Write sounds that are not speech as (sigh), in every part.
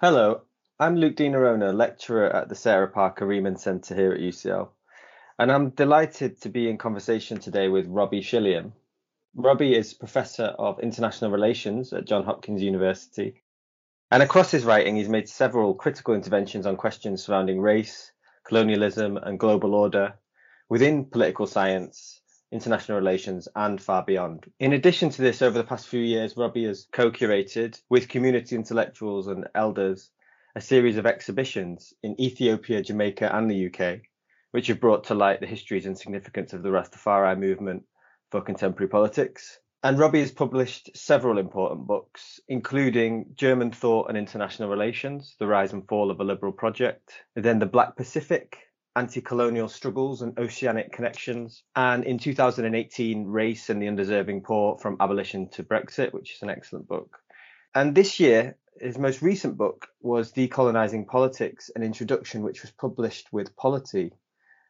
Hello, I'm Luke de Noronha, lecturer at the Sarah Parker Remond Centre here at UCL, and I'm delighted to be in conversation today with Robbie Shilliam. Robbie is Professor of International Relations at Johns Hopkins University, and across his writing, he's made several critical interventions on questions surrounding race, colonialism, and global order within political science, international relations, and far beyond. In addition to this, over the past few years, Robbie has co curated with community intellectuals and elders a series of exhibitions in Ethiopia, Jamaica, and the UK, which have brought to light the histories and significance of the Rastafari movement for contemporary politics. And Robbie has published several important books, including German Thought and International Relations, The Rise and Fall of a Liberal Project, then The Black Pacific, Anti Colonial Struggles and Oceanic Connections, and in 2018, Race and the Undeserving Poor From Abolition to Brexit, which is an excellent book. And this year, his most recent book was Decolonizing Politics, an introduction, which was published with Polity.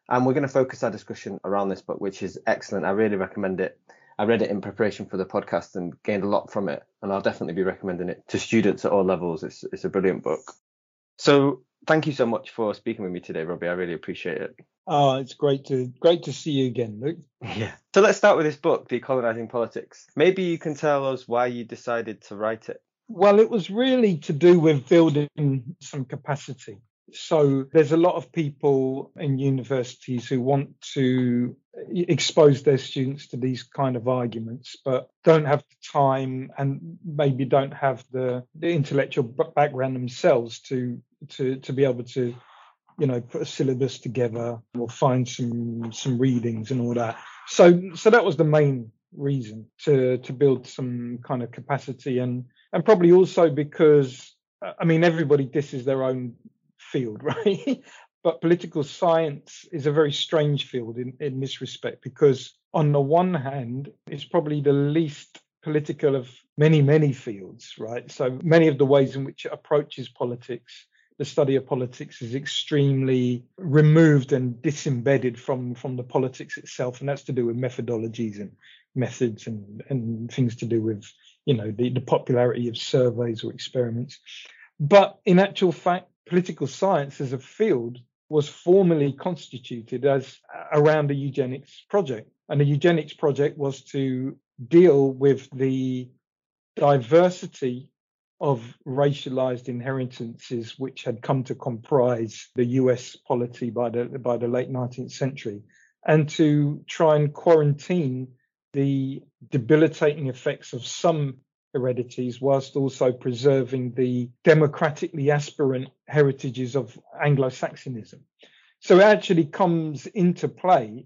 And we're going to focus our discussion around this book, which is excellent. I really recommend it. I read it in preparation for the podcast and gained a lot from it, and I'll definitely be recommending it to students at all levels. It's, it's a brilliant book. So thank you so much for speaking with me today, Robbie. I really appreciate it. Oh, it's great to great to see you again, Luke. Yeah. So let's start with this book, Decolonizing Politics. Maybe you can tell us why you decided to write it. Well, it was really to do with building some capacity. So there's a lot of people in universities who want to expose their students to these kind of arguments, but don't have the time and maybe don't have the, the intellectual background themselves to to to be able to you know put a syllabus together or find some some readings and all that. So so that was the main reason to to build some kind of capacity and and probably also because i mean everybody disses their own field, (laughs) right? but political science is a very strange field in, in this respect because, on the one hand, it's probably the least political of many, many fields, right? So many of the ways in which it approaches politics, the study of politics is extremely removed and disembedded from, from the politics itself. And that's to do with methodologies and methods and, and things to do with, you know, the, the popularity of surveys or experiments. But in actual fact, political science as a field was formally constituted as around a eugenics project. And the eugenics project was to deal with the diversity of racialized inheritances which had come to comprise the US polity by the by the late 19th century and to try and quarantine the debilitating effects of some heredities whilst also preserving the democratically aspirant heritages of Anglo-Saxonism. So it actually comes into play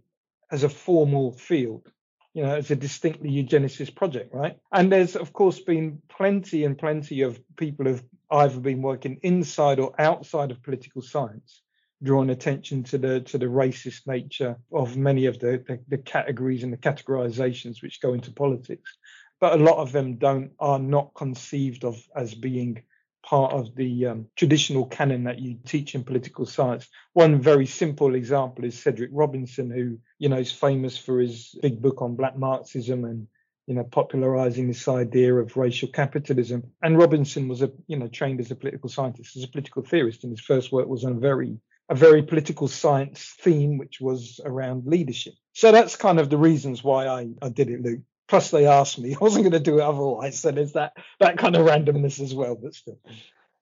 as a formal field, you know, as a distinctly eugenicist project, right? And there's of course been plenty and plenty of people who've either been working inside or outside of political science drawing attention to the to the racist nature of many of the, the, the categories and the categorizations which go into politics but a lot of them don't are not conceived of as being part of the um, traditional canon that you teach in political science. One very simple example is Cedric Robinson, who you know is famous for his big book on Black Marxism and you know popularizing this idea of racial capitalism. And Robinson was a you know trained as a political scientist, as a political theorist, and his first work was on a very a very political science theme, which was around leadership. So that's kind of the reasons why I, I did it, Luke. Plus, they asked me. (laughs) I wasn't going to do it otherwise. So there's that that kind of randomness as well. But still.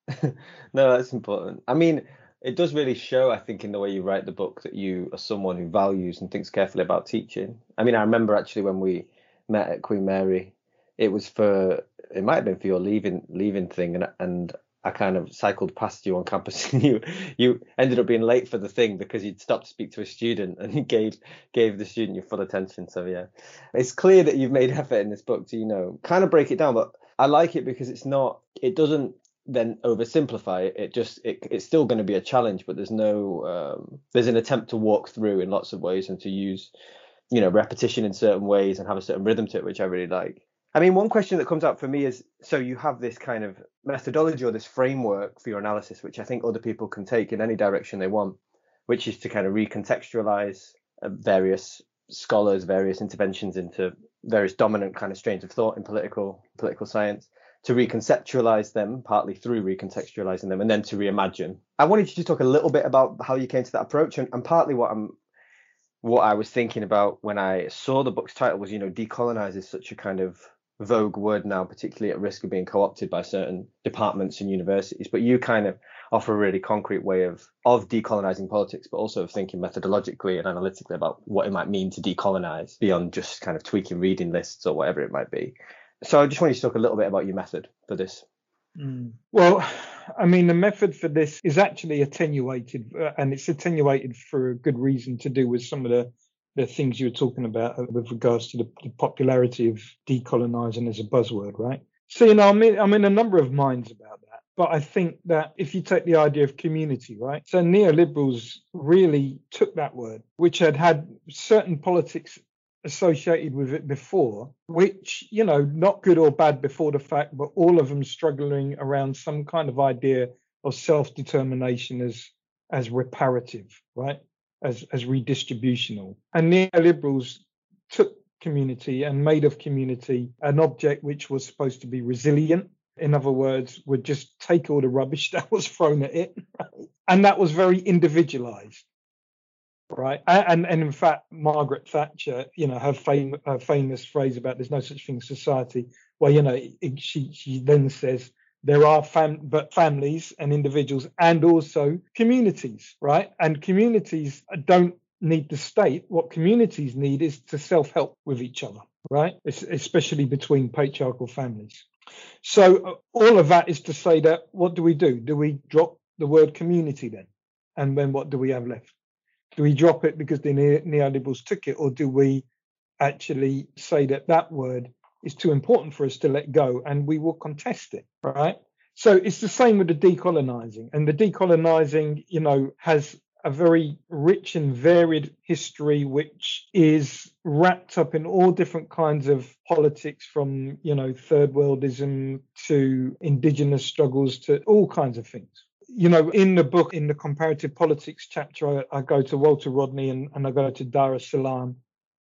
(laughs) no, that's important. I mean, it does really show, I think, in the way you write the book that you are someone who values and thinks carefully about teaching. I mean, I remember actually when we met at Queen Mary, it was for it might have been for your leaving leaving thing, and and I kind of cycled past you on campus (laughs) and you you ended up being late for the thing because you'd stopped to speak to a student and (laughs) gave gave the student your full attention. So yeah. It's clear that you've made effort in this book to, you know, kind of break it down, but I like it because it's not it doesn't then oversimplify it. It just it, it's still going to be a challenge, but there's no um, there's an attempt to walk through in lots of ways and to use you know repetition in certain ways and have a certain rhythm to it, which I really like. I mean, one question that comes up for me is so you have this kind of methodology or this framework for your analysis, which I think other people can take in any direction they want, which is to kind of recontextualize uh, various scholars, various interventions into various dominant kind of strains of thought in political political science. to reconceptualize them, partly through recontextualizing them, and then to reimagine. I wanted you to talk a little bit about how you came to that approach, and, and partly what I'm what I was thinking about when I saw the book's title was, you know, decolonize is such a kind of vogue word now, particularly at risk of being co-opted by certain departments and universities. But you kind of offer a really concrete way of of decolonizing politics, but also of thinking methodologically and analytically about what it might mean to decolonize beyond just kind of tweaking reading lists or whatever it might be. So I just wanted to talk a little bit about your method for this. Mm. Well, I mean, the method for this is actually attenuated, uh, and it's attenuated for a good reason to do with some of the the things you were talking about with regards to the, the popularity of decolonizing as a buzzword, right? So, you know, I'm in, I'm in a number of minds about that. But I think that if you take the idea of community, right? So neoliberals really took that word, which had had certain politics associated with it before, which, you know, not good or bad before the fact, but all of them struggling around some kind of idea of self-determination as as reparative, right? As as redistributional. And neoliberals took community and made of community an object which was supposed to be resilient. In other words, would just take all the rubbish (laughs) that was thrown at it. And that was very individualized right? And and in fact, Margaret Thatcher, you know, her, fam- her famous phrase about "there's no such thing as society," well, you know, she she then says there are fam- but families and individuals and also communities, right? And communities don't need the state. What communities need is to self-help with each other, right? It's, especially between patriarchal families. So uh, all of that is to say that what do we do? Do we drop the word community then? And then what do we have left? do we drop it because the neoliberals took it, or do we actually say that that word is too important for us to let go and we will contest it, right? So it's the same with the decolonizing, and the decolonizing, you know, has a very rich and varied history, which is wrapped up in all different kinds of politics, from you know third worldism to indigenous struggles to all kinds of things you know, in the book, in the comparative politics chapter, I, I go to Walter Rodney and, and I go to Dar es Salaam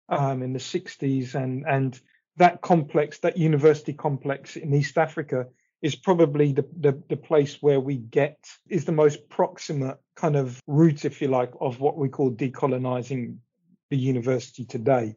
um, in the 60s, and and that complex, that university complex in East Africa, is probably the, the, the place where we get is the most proximate kind of route, if you like, of what we call decolonizing the university today.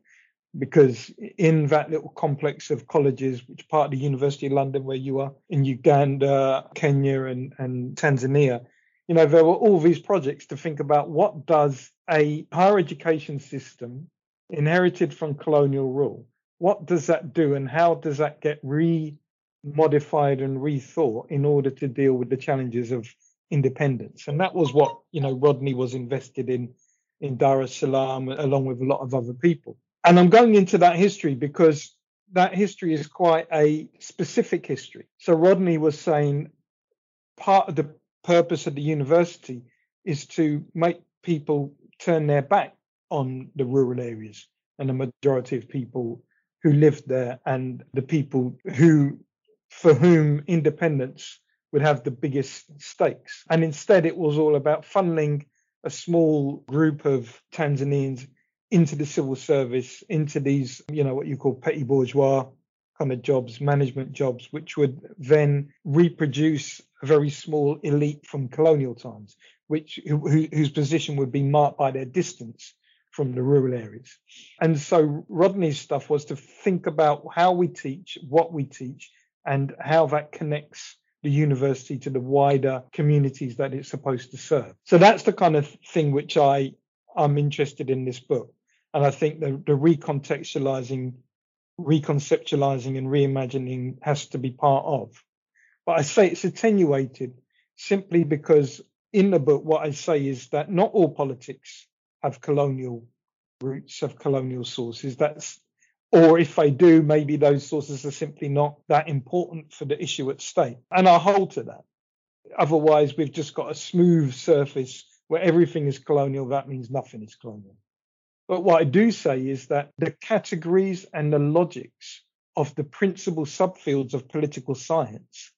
Because in that little complex of colleges, which part of the University of London where you are, in Uganda, Kenya, and, and Tanzania, you know, there were all these projects to think about what does a higher education system inherited from colonial rule, what does that do and how does that get re-modified and rethought in order to deal with the challenges of independence? And that was what, you know, Rodney was invested in in Dar es Salaam along with a lot of other people and I'm going into that history because that history is quite a specific history. So Rodney was saying part of the purpose of the university is to make people turn their back on the rural areas and the majority of people who lived there and the people who for whom independence would have the biggest stakes. And instead it was all about funneling a small group of Tanzanians into the civil service, into these, you know, what you call petty bourgeois kind of jobs, management jobs, which would then reproduce a very small elite from colonial times, which who, whose position would be marked by their distance from the rural areas. And so Rodney's stuff was to think about how we teach, what we teach, and how that connects the university to the wider communities that it's supposed to serve. So that's the kind of thing which I I'm interested in this book. And I think the, the recontextualizing, reconceptualizing, and reimagining has to be part of. But I say it's attenuated simply because in the book, what I say is that not all politics have colonial roots, have colonial sources. That's or if they do, maybe those sources are simply not that important for the issue at stake. And I hold to that. Otherwise, we've just got a smooth surface where everything is colonial. That means nothing is colonial. But what I do say is that the categories and the logics of the principal subfields of political science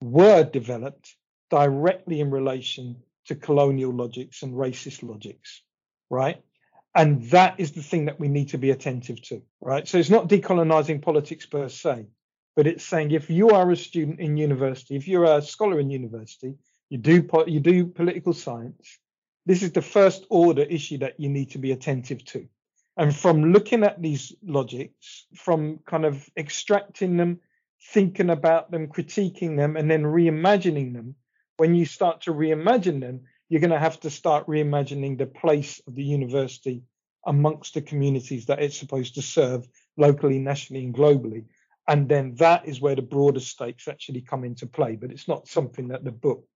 were developed directly in relation to colonial logics and racist logics, right? And that is the thing that we need to be attentive to, right? So it's not decolonizing politics per se, but it's saying if you are a student in university, if you're a scholar in university, you do you do political science. This is the first order issue that you need to be attentive to. And from looking at these logics, from kind of extracting them, thinking about them, critiquing them, and then reimagining them, when you start to reimagine them, you're going to have to start reimagining the place of the university amongst the communities that it's supposed to serve locally, nationally, and globally. And then that is where the broader stakes actually come into play. But it's not something that the book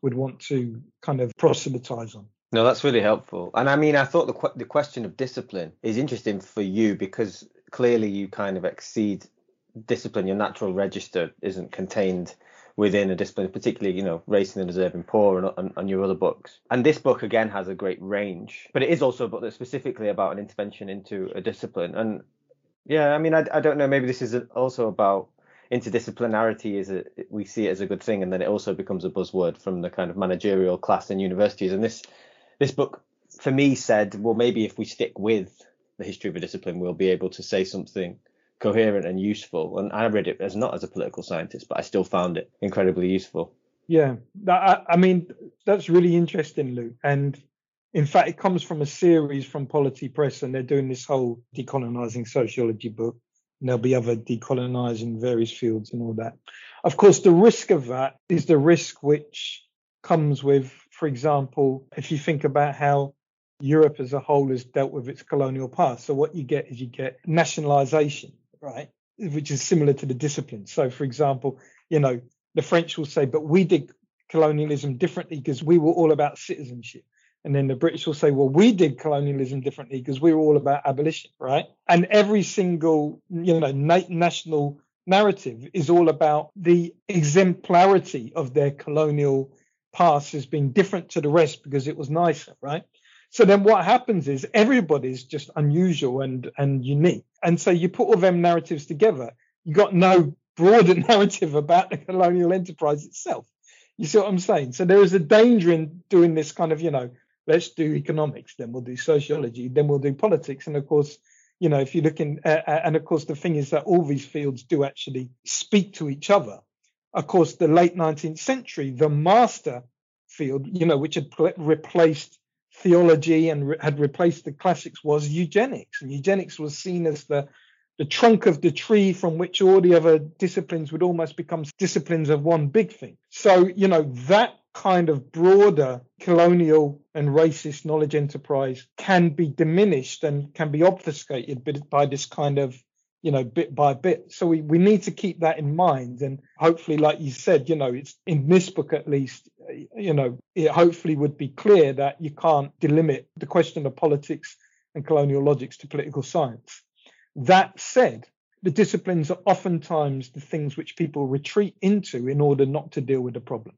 would want to kind of proselytize on. No, that's really helpful. And I mean, I thought the the question of discipline is interesting for you because clearly you kind of exceed discipline. Your natural register isn't contained within a discipline, particularly you know racing and deserving poor and, and, your other books. And this book again has a great range, but it is also a book that's specifically about an intervention into a discipline. And yeah, I mean, I, I don't know. Maybe this is also about interdisciplinarity. Is a, we see it as a good thing, and then it also becomes a buzzword from the kind of managerial class in universities. And this this book, for me, said, well, maybe if we stick with the history of a discipline, we'll be able to say something coherent and useful. And I read it as not as a political scientist, but I still found it incredibly useful. Yeah, I, I mean that's really interesting, Luke. And in fact, it comes from a series from Polity Press, and they're doing this whole decolonizing sociology book. And there'll be other decolonizing various fields and all that. Of course, the risk of that is the risk which comes with, for example, if you think about how Europe as a whole has dealt with its colonial past. So what you get is you get nationalization, right? Which is similar to the discipline. So, for example, you know, the French will say, but we did colonialism differently because we were all about citizenship. And then the British will say, well, we did colonialism differently because we were all about abolition, right? And every single, you know, na- national narrative is all about the exemplarity of their colonial past as being different to the rest because it was nicer, right? So then what happens is everybody's just unusual and and unique. And so you put all them narratives together, you got no broader (laughs) narrative about the colonial enterprise itself. You see what I'm saying? So there is a danger in doing this kind of, you know, let's do economics, then we'll do sociology, then we'll do politics. And of course, you know, if you look in, uh, and of course, the thing is that all these fields do actually speak to each other. Of course, the late 19th century, the master field, you know, which had pl- replaced theology and re- had replaced the classics was eugenics. And eugenics was seen as the the trunk of the tree from which all the other disciplines would almost become disciplines of one big thing. So, you know, that kind of broader colonial and racist knowledge enterprise can be diminished and can be obfuscated by this kind of you know bit by bit so we, we need to keep that in mind and hopefully like you said you know it's in this book at least you know it hopefully would be clear that you can't delimit the question of politics and colonial logics to political science that said the disciplines are oftentimes the things which people retreat into in order not to deal with the problem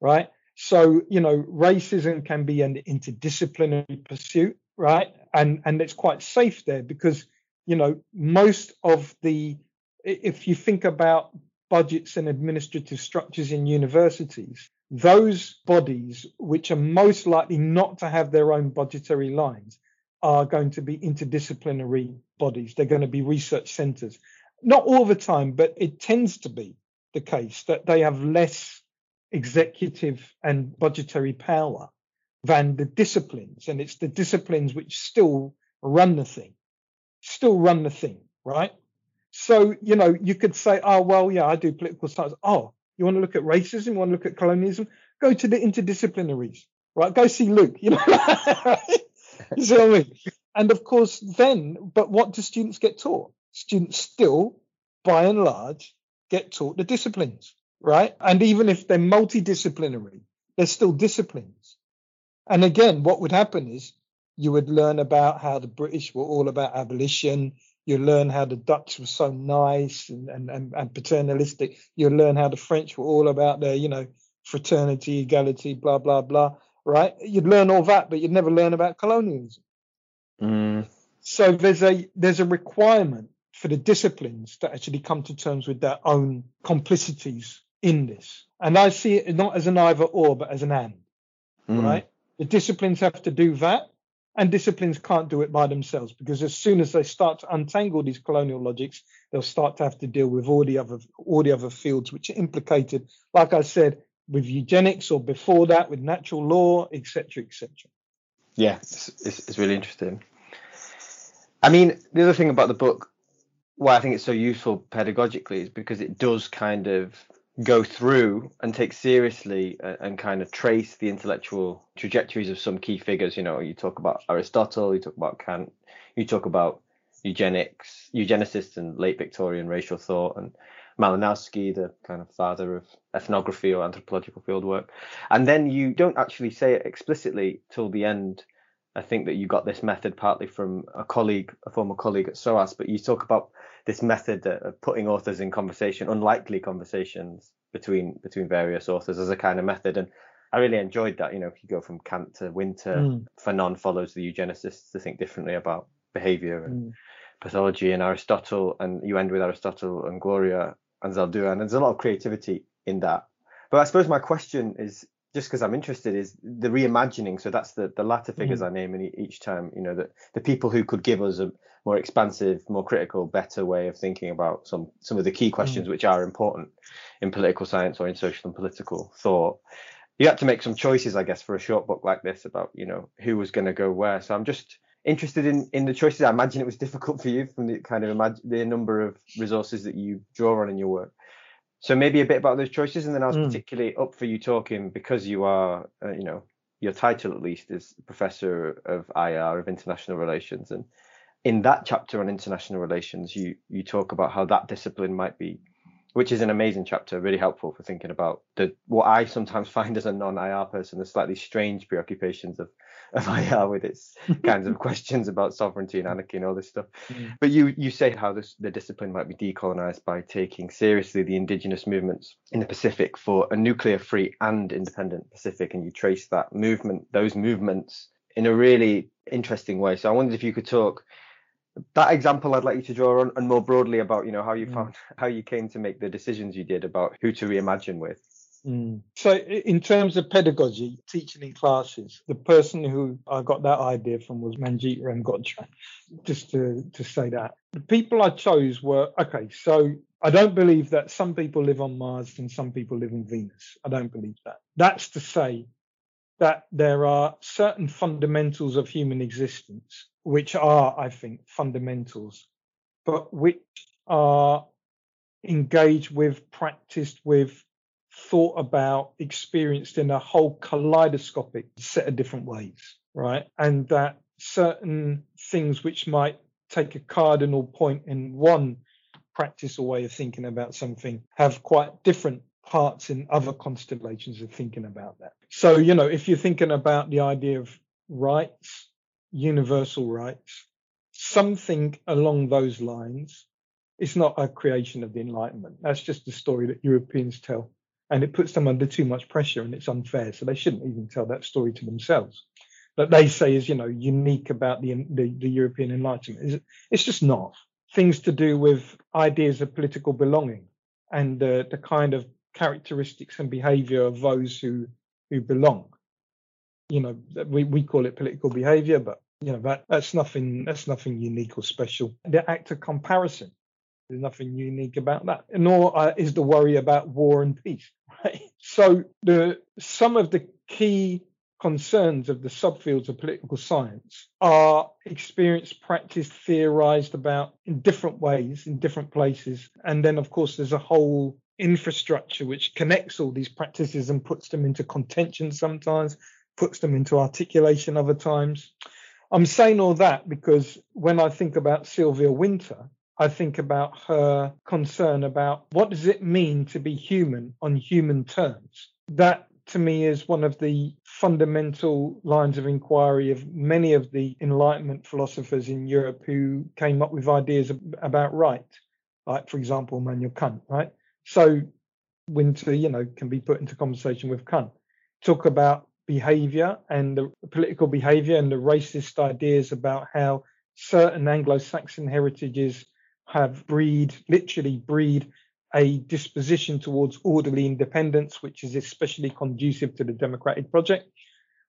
right? So, you know, racism can be an interdisciplinary pursuit, right? And and it's quite safe there because, you know, most of the if you think about budgets and administrative structures in universities, those bodies which are most likely not to have their own budgetary lines are going to be interdisciplinary bodies. They're going to be research centers. Not all the time, but it tends to be the case that they have less executive and budgetary power than the disciplines. And it's the disciplines which still run the thing, still run the thing, right? So, you know, you could say, oh, well, yeah, I do political science. Oh, you want to look at racism? You want to look at colonialism? Go to the interdisciplinaries, right? Go see Luke, you know, (laughs) you see what I mean? And of course, then, but what do students get taught? Students still, by and large, get taught the disciplines right? And even if they're multidisciplinary, they're still disciplines. And again, what would happen is you would learn about how the British were all about abolition. You learn how the Dutch were so nice and, and, and, and paternalistic. You learn how the French were all about their, you know, fraternity, equality, blah, blah, blah, right? You'd learn all that, but you'd never learn about colonialism. Mm. So there's a there's a requirement for the disciplines to actually come to terms with their own complicities in this. And I see it not as an either or, but as an and, mm. right? The disciplines have to do that. And disciplines can't do it by themselves because as soon as they start to untangle these colonial logics, they'll start to have to deal with all the other all the other fields which are implicated, like I said, with eugenics or before that with natural law, etc., etc. Yeah, it's, it's, it's really interesting. I mean, the other thing about the book, why I think it's so useful pedagogically, is because it does kind of go through and take seriously and, and, kind of trace the intellectual trajectories of some key figures. You know, you talk about Aristotle, you talk about Kant, you talk about eugenics, eugenicists and late Victorian racial thought, and Malinowski, the kind of father of ethnography or anthropological fieldwork. And then you don't actually say it explicitly till the end. I think that you got this method partly from a colleague, a former colleague at SOAS, but you talk about this method of putting authors in conversation, unlikely conversations between between various authors as a kind of method. And I really enjoyed that. You know, if you go from Kant to Wynter, mm. Fanon follows the eugenicists to think differently about behavior and mm. pathology, and Aristotle, and you end with Aristotle and Gloria Anzaldúa, and there's a lot of creativity in that. But I suppose my question is just because I'm interested is the reimagining. So that's the the latter figures mm. I name in each time. You know, that the people who could give us a more expansive, more critical, better way of thinking about some some of the key questions mm. which are important in political science or in social and political thought. You had to make some choices, I guess, for a short book like this about you know who was going to go where. So I'm just interested in in the choices. I imagine it was difficult for you from the kind of imagine the number of resources that you draw on in your work. So maybe a bit about those choices, and then I was mm. particularly up for you talking because you are, uh, you know, your title at least is professor of IR of international relations, and in that chapter on international relations, you you talk about how that discipline might be, which is an amazing chapter, really helpful for thinking about the what I sometimes (laughs) find as a non-IR person, the slightly strange preoccupations of (laughs) of IR with its kinds of (laughs) questions about sovereignty and anarchy and all this stuff. Mm. But you you say how this the discipline might be decolonized by taking seriously the indigenous movements in the Pacific for a nuclear free and independent Pacific, and you trace that movement, those movements in a really interesting way. So I wondered if you could talk that example I'd like you to draw on and more broadly about you know how you mm. found (laughs) how you came to make the decisions you did about who to reimagine with. Mm. So, in terms of pedagogy, teaching in classes, the person who I got that idea from was Manjeet Ramgotra. Just to, to say that. The people I chose were okay, so I don't believe that some people live on Mars and some people live on Venus. I don't believe that. That's to say that there are certain fundamentals of human existence, which are, I think, fundamentals, but which are engaged with, practiced with, thought about, experienced in a whole kaleidoscopic set of different ways, right? And that certain things which might take a cardinal point in one practice or way of thinking about something have quite different parts in other constellations of thinking about that. So, you know, if you're thinking about the idea of rights, universal rights, something along those lines, it's not a creation of the Enlightenment. That's just a story that Europeans tell and it puts them under too much pressure and it's unfair. So they shouldn't even tell that story to themselves. That they say is, you know, unique about the the, the European Enlightenment. Is it's just not. Things to do with ideas of political belonging and uh, the kind of characteristics and behaviour of those who who belong. You know, we, we call it political behaviour, but you know that that's nothing that's nothing unique or special. The act of comparison there's nothing unique about that, nor uh, is the worry about war and peace. Right? So the some of the key concerns of the subfields of political science are experienced, practiced, theorized about in different ways, in different places. And then, of course, there's a whole infrastructure which connects all these practices and puts them into contention sometimes, puts them into articulation other times. I'm saying all that because when I think about Sylvia Wynter, I think about her concern about what does it mean to be human on human terms. That to me is one of the fundamental lines of inquiry of many of the Enlightenment philosophers in Europe who came up with ideas about right, like, for example, Immanuel Kant, right? So Wynter, you know, can be put into conversation with Kant. Talk about behavior and the political behavior and the racist ideas about how certain Anglo Saxon heritages have breed, literally breed a disposition towards orderly independence, which is especially conducive to the democratic project.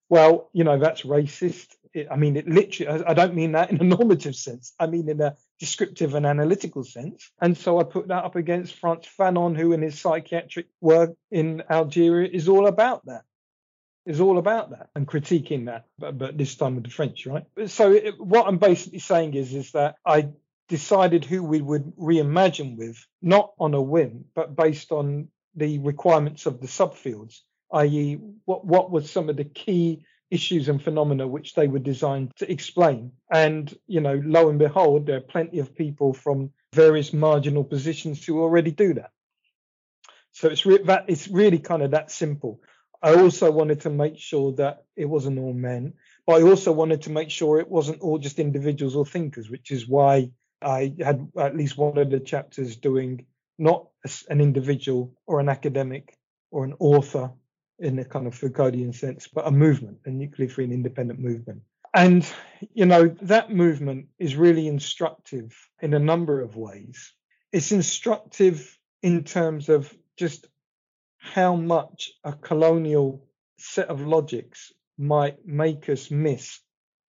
Well, you know, that's racist. It, I mean, it literally, I don't mean that in a (laughs) normative sense. I mean in a descriptive and analytical sense. And so I put that up against Frantz Fanon, who in his psychiatric work in Algeria is all about that. Is all about that and critiquing that, but, but this time with the French, right? So it, what I'm basically saying is, is that I decided who we would reimagine with, not on a whim, but based on the requirements of the subfields, i.e., what what was some of the key issues and phenomena which they were designed to explain. And, you know, lo and behold, there are plenty of people from various marginal positions who already do that. So it's, re- that, it's really kind of that simple. I also wanted to make sure that it wasn't all men, but I also wanted to make sure it wasn't all just individuals or thinkers, which is why I had at least one of the chapters doing not an individual or an academic or an author in a kind of Foucauldian sense, but a movement, a nuclear free and independent movement. And, you know, that movement is really instructive in a number of ways. It's instructive in terms of just how much a colonial set of logics might make us miss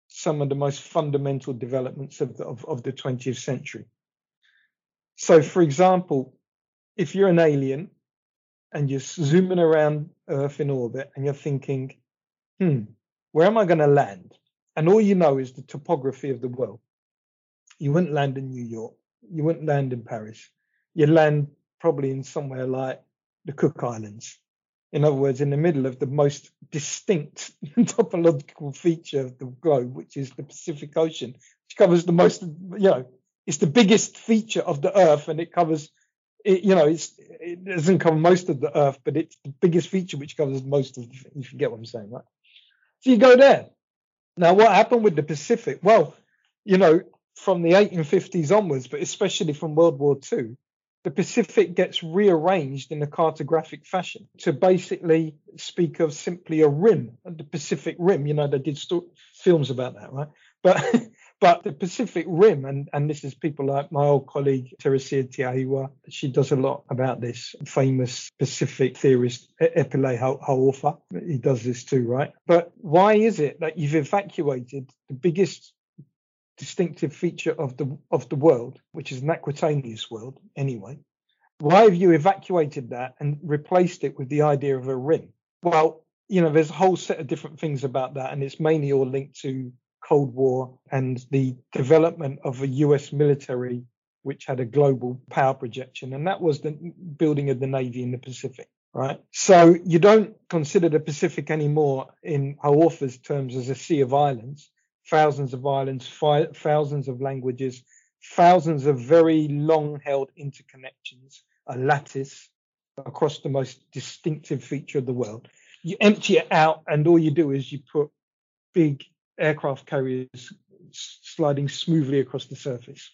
some of the most fundamental developments of the, of, of the 20th century. So, for example, if you're an alien and you're zooming around Earth in orbit and you're thinking, hmm, where am I going to land? And all you know is the topography of the world. You wouldn't land in New York. You wouldn't land in Paris. You'd land probably in somewhere like the Cook Islands. In other words, in the middle of the most distinct (laughs) topological feature of the globe, which is the Pacific Ocean, which covers the most, you know, it's the biggest feature of the Earth and it covers it, you know, it doesn't cover most of the Earth, but it's the biggest feature which covers most of. The, you get what I'm saying, right? So you go there. Now, what happened with the Pacific? Well, you know, from the 1850s onwards, but especially from World War II, the Pacific gets rearranged in a cartographic fashion to basically speak of simply a rim, the Pacific Rim. You know, they did st- films about that, right? But (laughs) But the Pacific Rim, and, and this is people like my old colleague Teresia Teaiwa, she does a lot about this famous Pacific theorist Epeli Hau'ofa. He does this too, right? But why is it that you've evacuated the biggest distinctive feature of the of the world, which is an aquitaneous world anyway? Why have you evacuated that and replaced it with the idea of a rim? Well, you know, there's a whole set of different things about that, and it's mainly all linked to Cold War and the development of a US military which had a global power projection, and that was the building of the Navy in the Pacific, right? So you don't consider the Pacific anymore in our author's terms as a sea of islands, thousands of islands, fi- thousands of languages, thousands of very long held interconnections, a lattice across the most distinctive feature of the world. You empty it out, and all you do is you put big aircraft carriers sliding smoothly across the surface.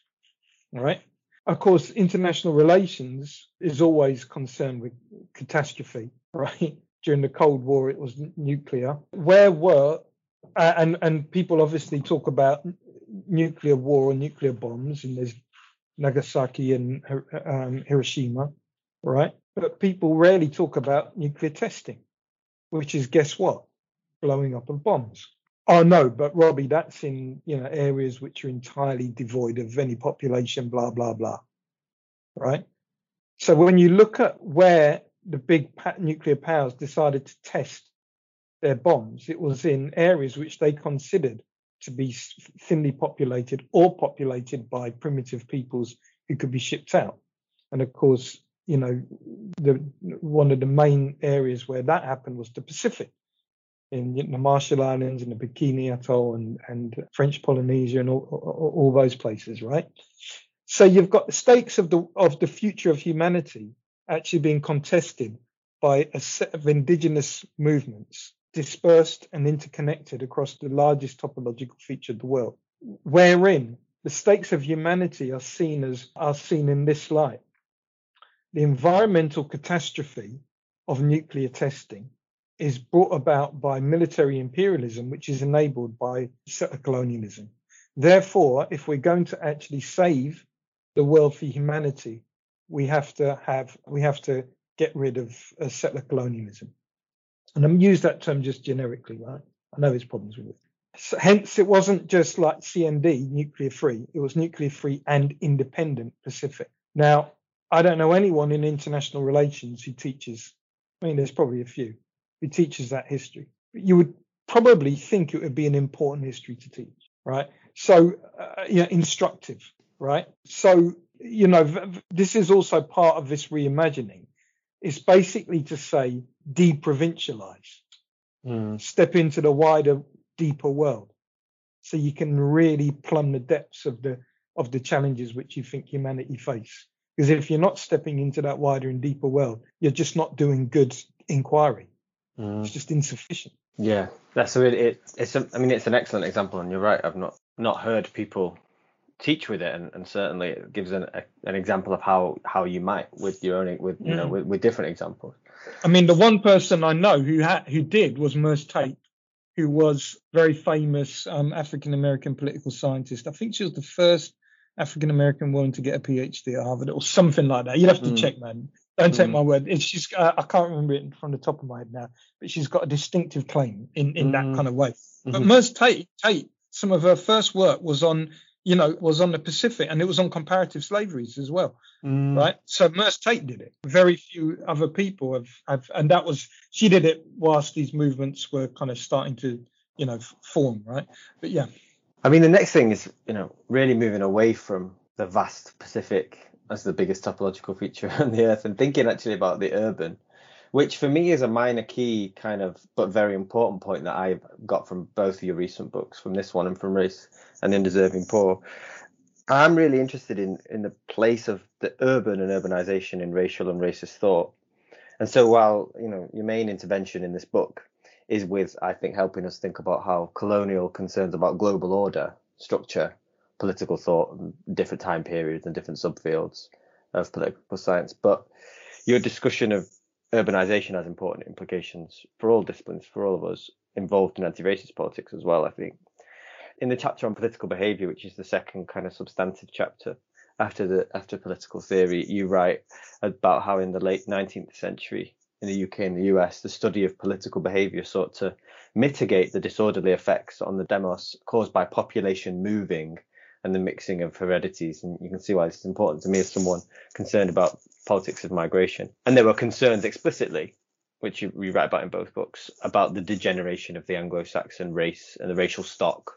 All right. Of course, international relations is always concerned with catastrophe, (laughs) right? During the Cold War, it was nuclear. Where were and and people obviously talk about nuclear war or nuclear bombs, and there's Nagasaki and um, Hiroshima, right? But people rarely talk about nuclear testing, which is guess what? Blowing up of bombs. Oh no, but Robbie, that's in you know areas which are entirely devoid of any population, blah blah blah. Right. So when you look at where the big nuclear powers decided to test their bombs, it was in areas which they considered to be thinly populated or populated by primitive peoples who could be shipped out. And of course, you know, the one of the main areas where that happened was the Pacific in the Marshall Islands and the Bikini Atoll and, and French Polynesia and all, all, all those places, right? So you've got the stakes of the of the future of humanity actually being contested by a set of indigenous movements dispersed and interconnected across the largest topological feature of the world, wherein the stakes of humanity are seen as are seen in this light. The environmental catastrophe of nuclear testing is brought about by military imperialism, which is enabled by settler colonialism. Therefore, if we're going to actually save the world for humanity, we have to have we have to get rid of uh, settler colonialism. And I'm use that term just generically, right? I know there's problems with it. So hence, it wasn't just like CND, nuclear free. It was nuclear free and independent Pacific. Now, I don't know anyone in international relations who teaches. I mean, there's probably a few who teaches that history. But you would probably think it would be an important history to teach, right? So, uh, you know, instructive, right? So, you know, this is also part of this reimagining. It's basically to say deprovincialize, mm. step into the wider, deeper world, so you can really plumb the depths of the of the challenges which you think humanity face. Because if you're not stepping into that wider and deeper world, you're just not doing good inquiry. Mm. It's just insufficient. Yeah, that's a, it. It's a, I mean, it's an excellent example, and you're right. I've not not heard people teach with it, and, and certainly it gives an a, an example of how how you might with your own with you mm. know with, with different examples. I mean, the one person I know who had who did was Merze Tate, who was very famous um, African American political scientist. I think she was the first African American woman to get a PhD at Harvard or something like that. You'd have to mm. check, man. Don't take mm. my word. It's, she's uh, I can't remember it from the top of my head now, but she's got a distinctive claim in in mm. that kind of way. Mm-hmm. But Merze Tate, Tate, some of her first work was on you know, was on the Pacific and it was on comparative slaveries as well, mm. right? So Merze Tate did it. Very few other people have, have, and that was she did it whilst these movements were kind of starting to, you know, form, right? But yeah. I mean, the next thing is, you know, really moving away from the vast Pacific as the biggest topological feature (laughs) on the Earth and thinking actually about the urban, which for me is a minor key kind of, but very important point that I've got from both of your recent books, from this one and from Race and the Undeserving Poor. I'm really interested in in the place of the urban and urbanization in racial and racist thought. And so while, you know, your main intervention in this book is with, I think, helping us think about how colonial concerns about global order, structure, political thought, different time periods and different subfields of political science. But your discussion of urbanization has important implications for all disciplines, for all of us involved in anti-racist politics as well, I think. In the chapter on political behavior, which is the second kind of substantive chapter after the after political theory, you write about how in the late 19th century in the UK and the US, the study of political behavior sought to mitigate the disorderly effects on the demos caused by population moving and the mixing of heredities. And you can see why this is important to me as someone concerned about politics of migration. And there were concerns explicitly, which you, you write about in both books, about the degeneration of the Anglo Saxon race and the racial stock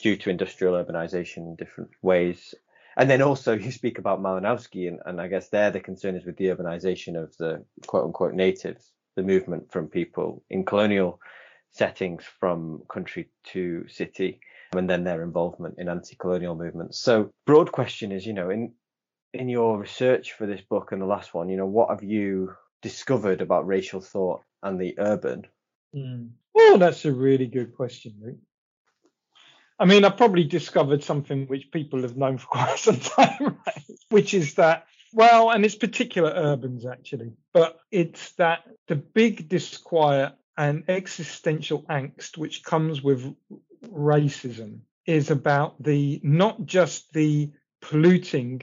due to industrial urbanization in different ways. And then also (laughs) you speak about Malinowski, and, and I guess there the concern is with the urbanization of the quote unquote natives, the movement from people in colonial settings from country to city and then their involvement in anti-colonial movements. So broad question is, you know, in in your research for this book and the last one, you know, what have you discovered about racial thought and the urban? Mm. Oh, that's a really good question, Rick. I mean, I probably discovered something which people have known for (laughs) quite some time, right? which is that, well, and it's particular urbans actually, but it's that the big disquiet and existential angst which comes with racism is about the not just the polluting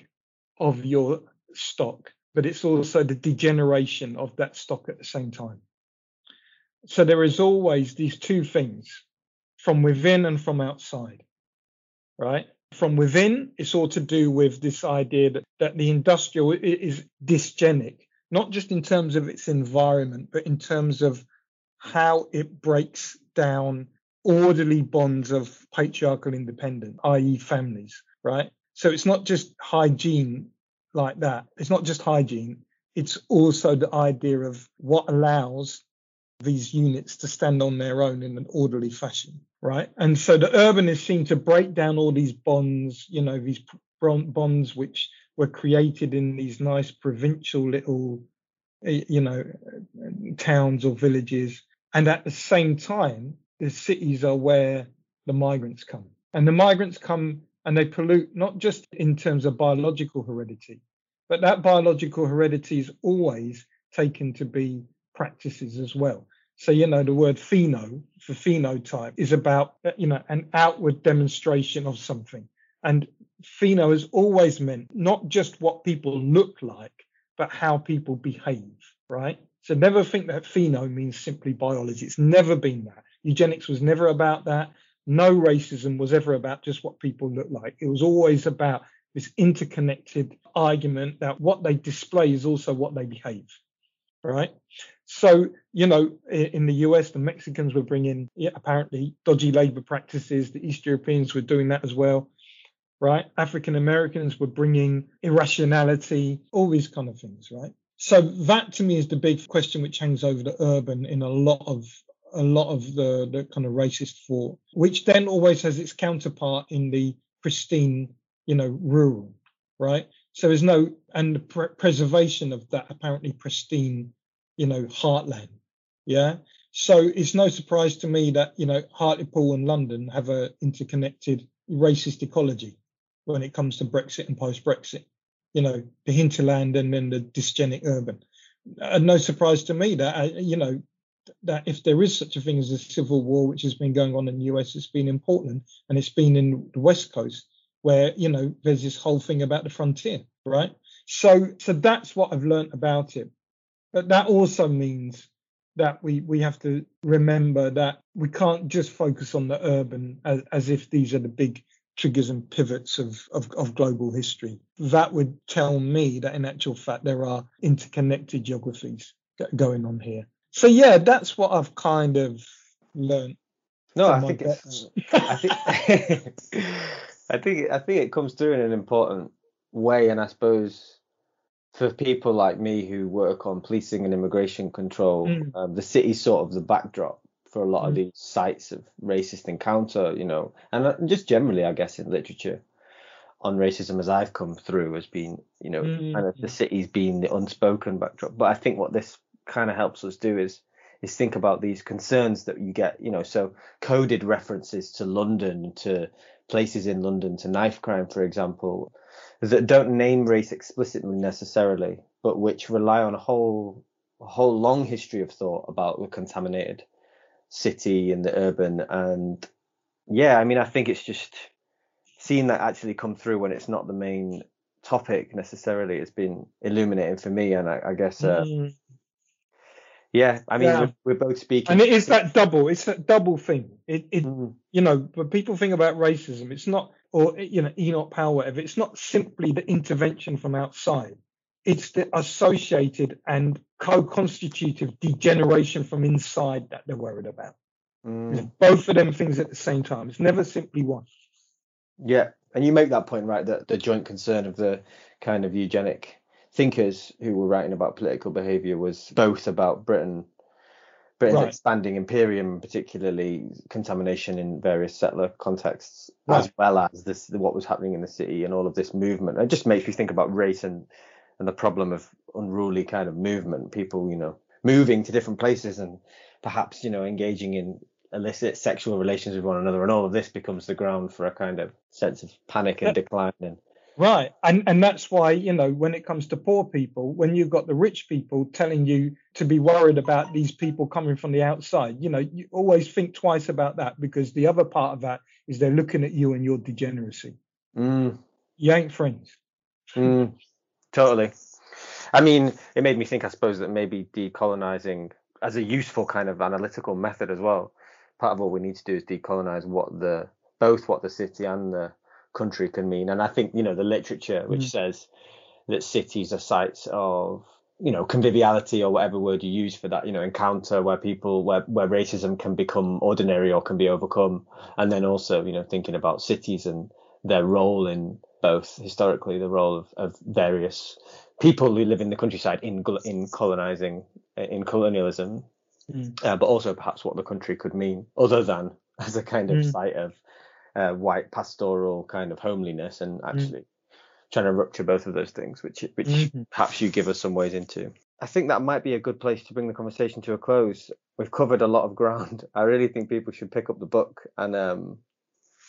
of your stock, but it's also the degeneration of that stock at the same time. So there is always these two things from within and from outside, right? From within, it's all to do with this idea that, that the industrial is dysgenic, not just in terms of its environment, but in terms of how it breaks down orderly bonds of patriarchal independence, i.e., families, right? So it's not just hygiene like that. It's not just hygiene. It's also the idea of what allows these units to stand on their own in an orderly fashion, right? And so the urbanists seem to break down all these bonds, you know, these bonds which were created in these nice provincial little, eh, you know, towns or villages. And at the same time, the cities are where the migrants come. And the migrants come and they pollute not just in terms of biological heredity, but that biological heredity is always taken to be practices as well. So, you know, the word pheno for phenotype is about, you know, an outward demonstration of something. And pheno has always meant not just what people look like, but how people behave, right? So never think that pheno means simply biology. It's never been that. Eugenics was never about that. no racism was ever about just what people look like. It was always about this interconnected argument that what they display is also what they behave. Right. So, you know, in the US, the Mexicans were bringing yeah, apparently dodgy labor practices. The East Europeans were doing that as well. Right. African Americans were bringing irrationality, all these kind of things. Right. So that to me is the big question which hangs over the urban in a lot of a lot of the, the kind of racist thought, which then always has its counterpart in the pristine you know, rural, right? So there's no, and the pre- preservation of that apparently pristine, you know, heartland. Yeah. So it's no surprise to me that, you know, Hartlepool and London have a interconnected racist ecology when it comes to Brexit and post Brexit. You know, the hinterland and then the dysgenic urban. And no surprise to me that, uh, you know, that if there is such a thing as a civil war, which has been going on in the US, it's been in Portland and it's been in the West Coast where you know there's this whole thing about the frontier, right? So so that's what I've learned about it. But that also means that we we have to remember that we can't just focus on the urban as, as if these are the big triggers and pivots of, of, of global history. That would tell me that in actual fact there are interconnected geographies going on here. So yeah, that's what I've kind of learned. No, I think, I (laughs) think I think I think it comes through in an important way, and I suppose for people like me who work on policing and immigration control, mm. um, the city's sort of the backdrop for a lot mm. of these sites of racist encounter, you know, and uh, just generally, I guess, in literature on racism as I've come through has been, you know, mm. kind of the city's been the unspoken backdrop. But I think what this kind of helps us do is is think about these concerns that you get, you know, so coded references to London, to places in London to knife crime, for example, that don't name race explicitly necessarily, but which rely on a whole a whole long history of thought about the contaminated city and the urban and yeah, I mean I think it's just seeing that actually come through when it's not the main topic necessarily has been illuminating for me and I, I guess uh, mm. Yeah, I mean, yeah. We're, we're, both speaking. And it is that double. It's that double thing. It, it mm. you know, but people think about racism. It's not, or you know, Enoch Powell, whatever. It's not simply the intervention from outside. It's the associated and co-constitutive degeneration from inside that they're worried about. Mm. Both of them things at the same time. It's never simply one. Yeah, and you make that point right that the joint concern of the kind of eugenic thinkers who were writing about political behaviour was both about Britain, Britain's right. expanding imperium, particularly contamination in various settler contexts, right. as well as this what was happening in the city and all of this movement. It just makes you think about race and and the problem of unruly kind of movement, people, you know, moving to different places and perhaps, you know, engaging in illicit sexual relations with one another, and all of this becomes the ground for a kind of sense of panic and decline and Right. And and that's why, you know, when it comes to poor people, when you've got the rich people telling you to be worried about these people coming from the outside, you know, you always think twice about that because the other part of that is they're looking at you and your degeneracy. Mm. You ain't friends. Mm. Totally. I mean, it made me think, I suppose, that maybe decolonizing as a useful kind of analytical method as well. Part of what we need to do is decolonize what the both what the city and the country can mean. And I think, you know, the literature which mm. says that cities are sites of, you know, conviviality or whatever word you use for that, you know, encounter where people, where, where racism can become ordinary or can be overcome. And then also, you know, thinking about cities and their role in both historically the role of, of various people who live in the countryside in in colonizing in colonialism, mm. uh, but also perhaps what the country could mean other than (laughs) as a kind of mm. site of uh, white pastoral kind of homeliness and mm. actually mm. trying to rupture both of those things, which which mm-hmm. perhaps you give us some ways into. I think that might be a good place to bring the conversation to a close. We've covered a lot of ground. (laughs) I really think people should pick up the book and um,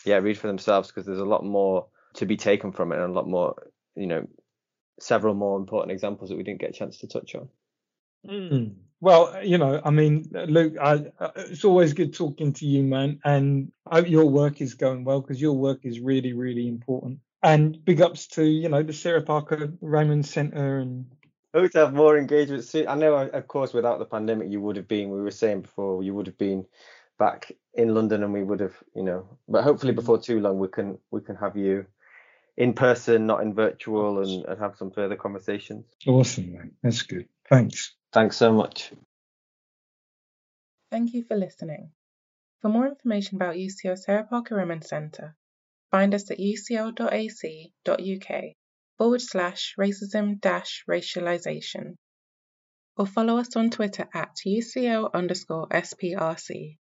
yeah, read for themselves because there's a lot more to be taken from it and a lot more, you know, several more important examples that we didn't get a chance to touch on. Mm. Hmm. Well, uh, you know, I mean, uh, Luke, I, uh, it's always good talking to you, man. And I hope your work is going well because your work is really, really important. And big ups to, you know, the Sarah Parker Remond Centre and. Hope to have more engagement. I know, of course, without the pandemic, you would have been, we were saying before, you would have been back in London and we would have, you know, but hopefully hmm. before too long we can we can have you in person, not in virtual, and, and have some further conversations. Awesome, mate. That's good. Thanks. Thanks so much. Thank you for listening. For more information about UCL Sarah Parker Remond Centre, find us at ucl.ac.uk forward slash racism dash racialisation or follow us on Twitter at UCL underscore SPRC.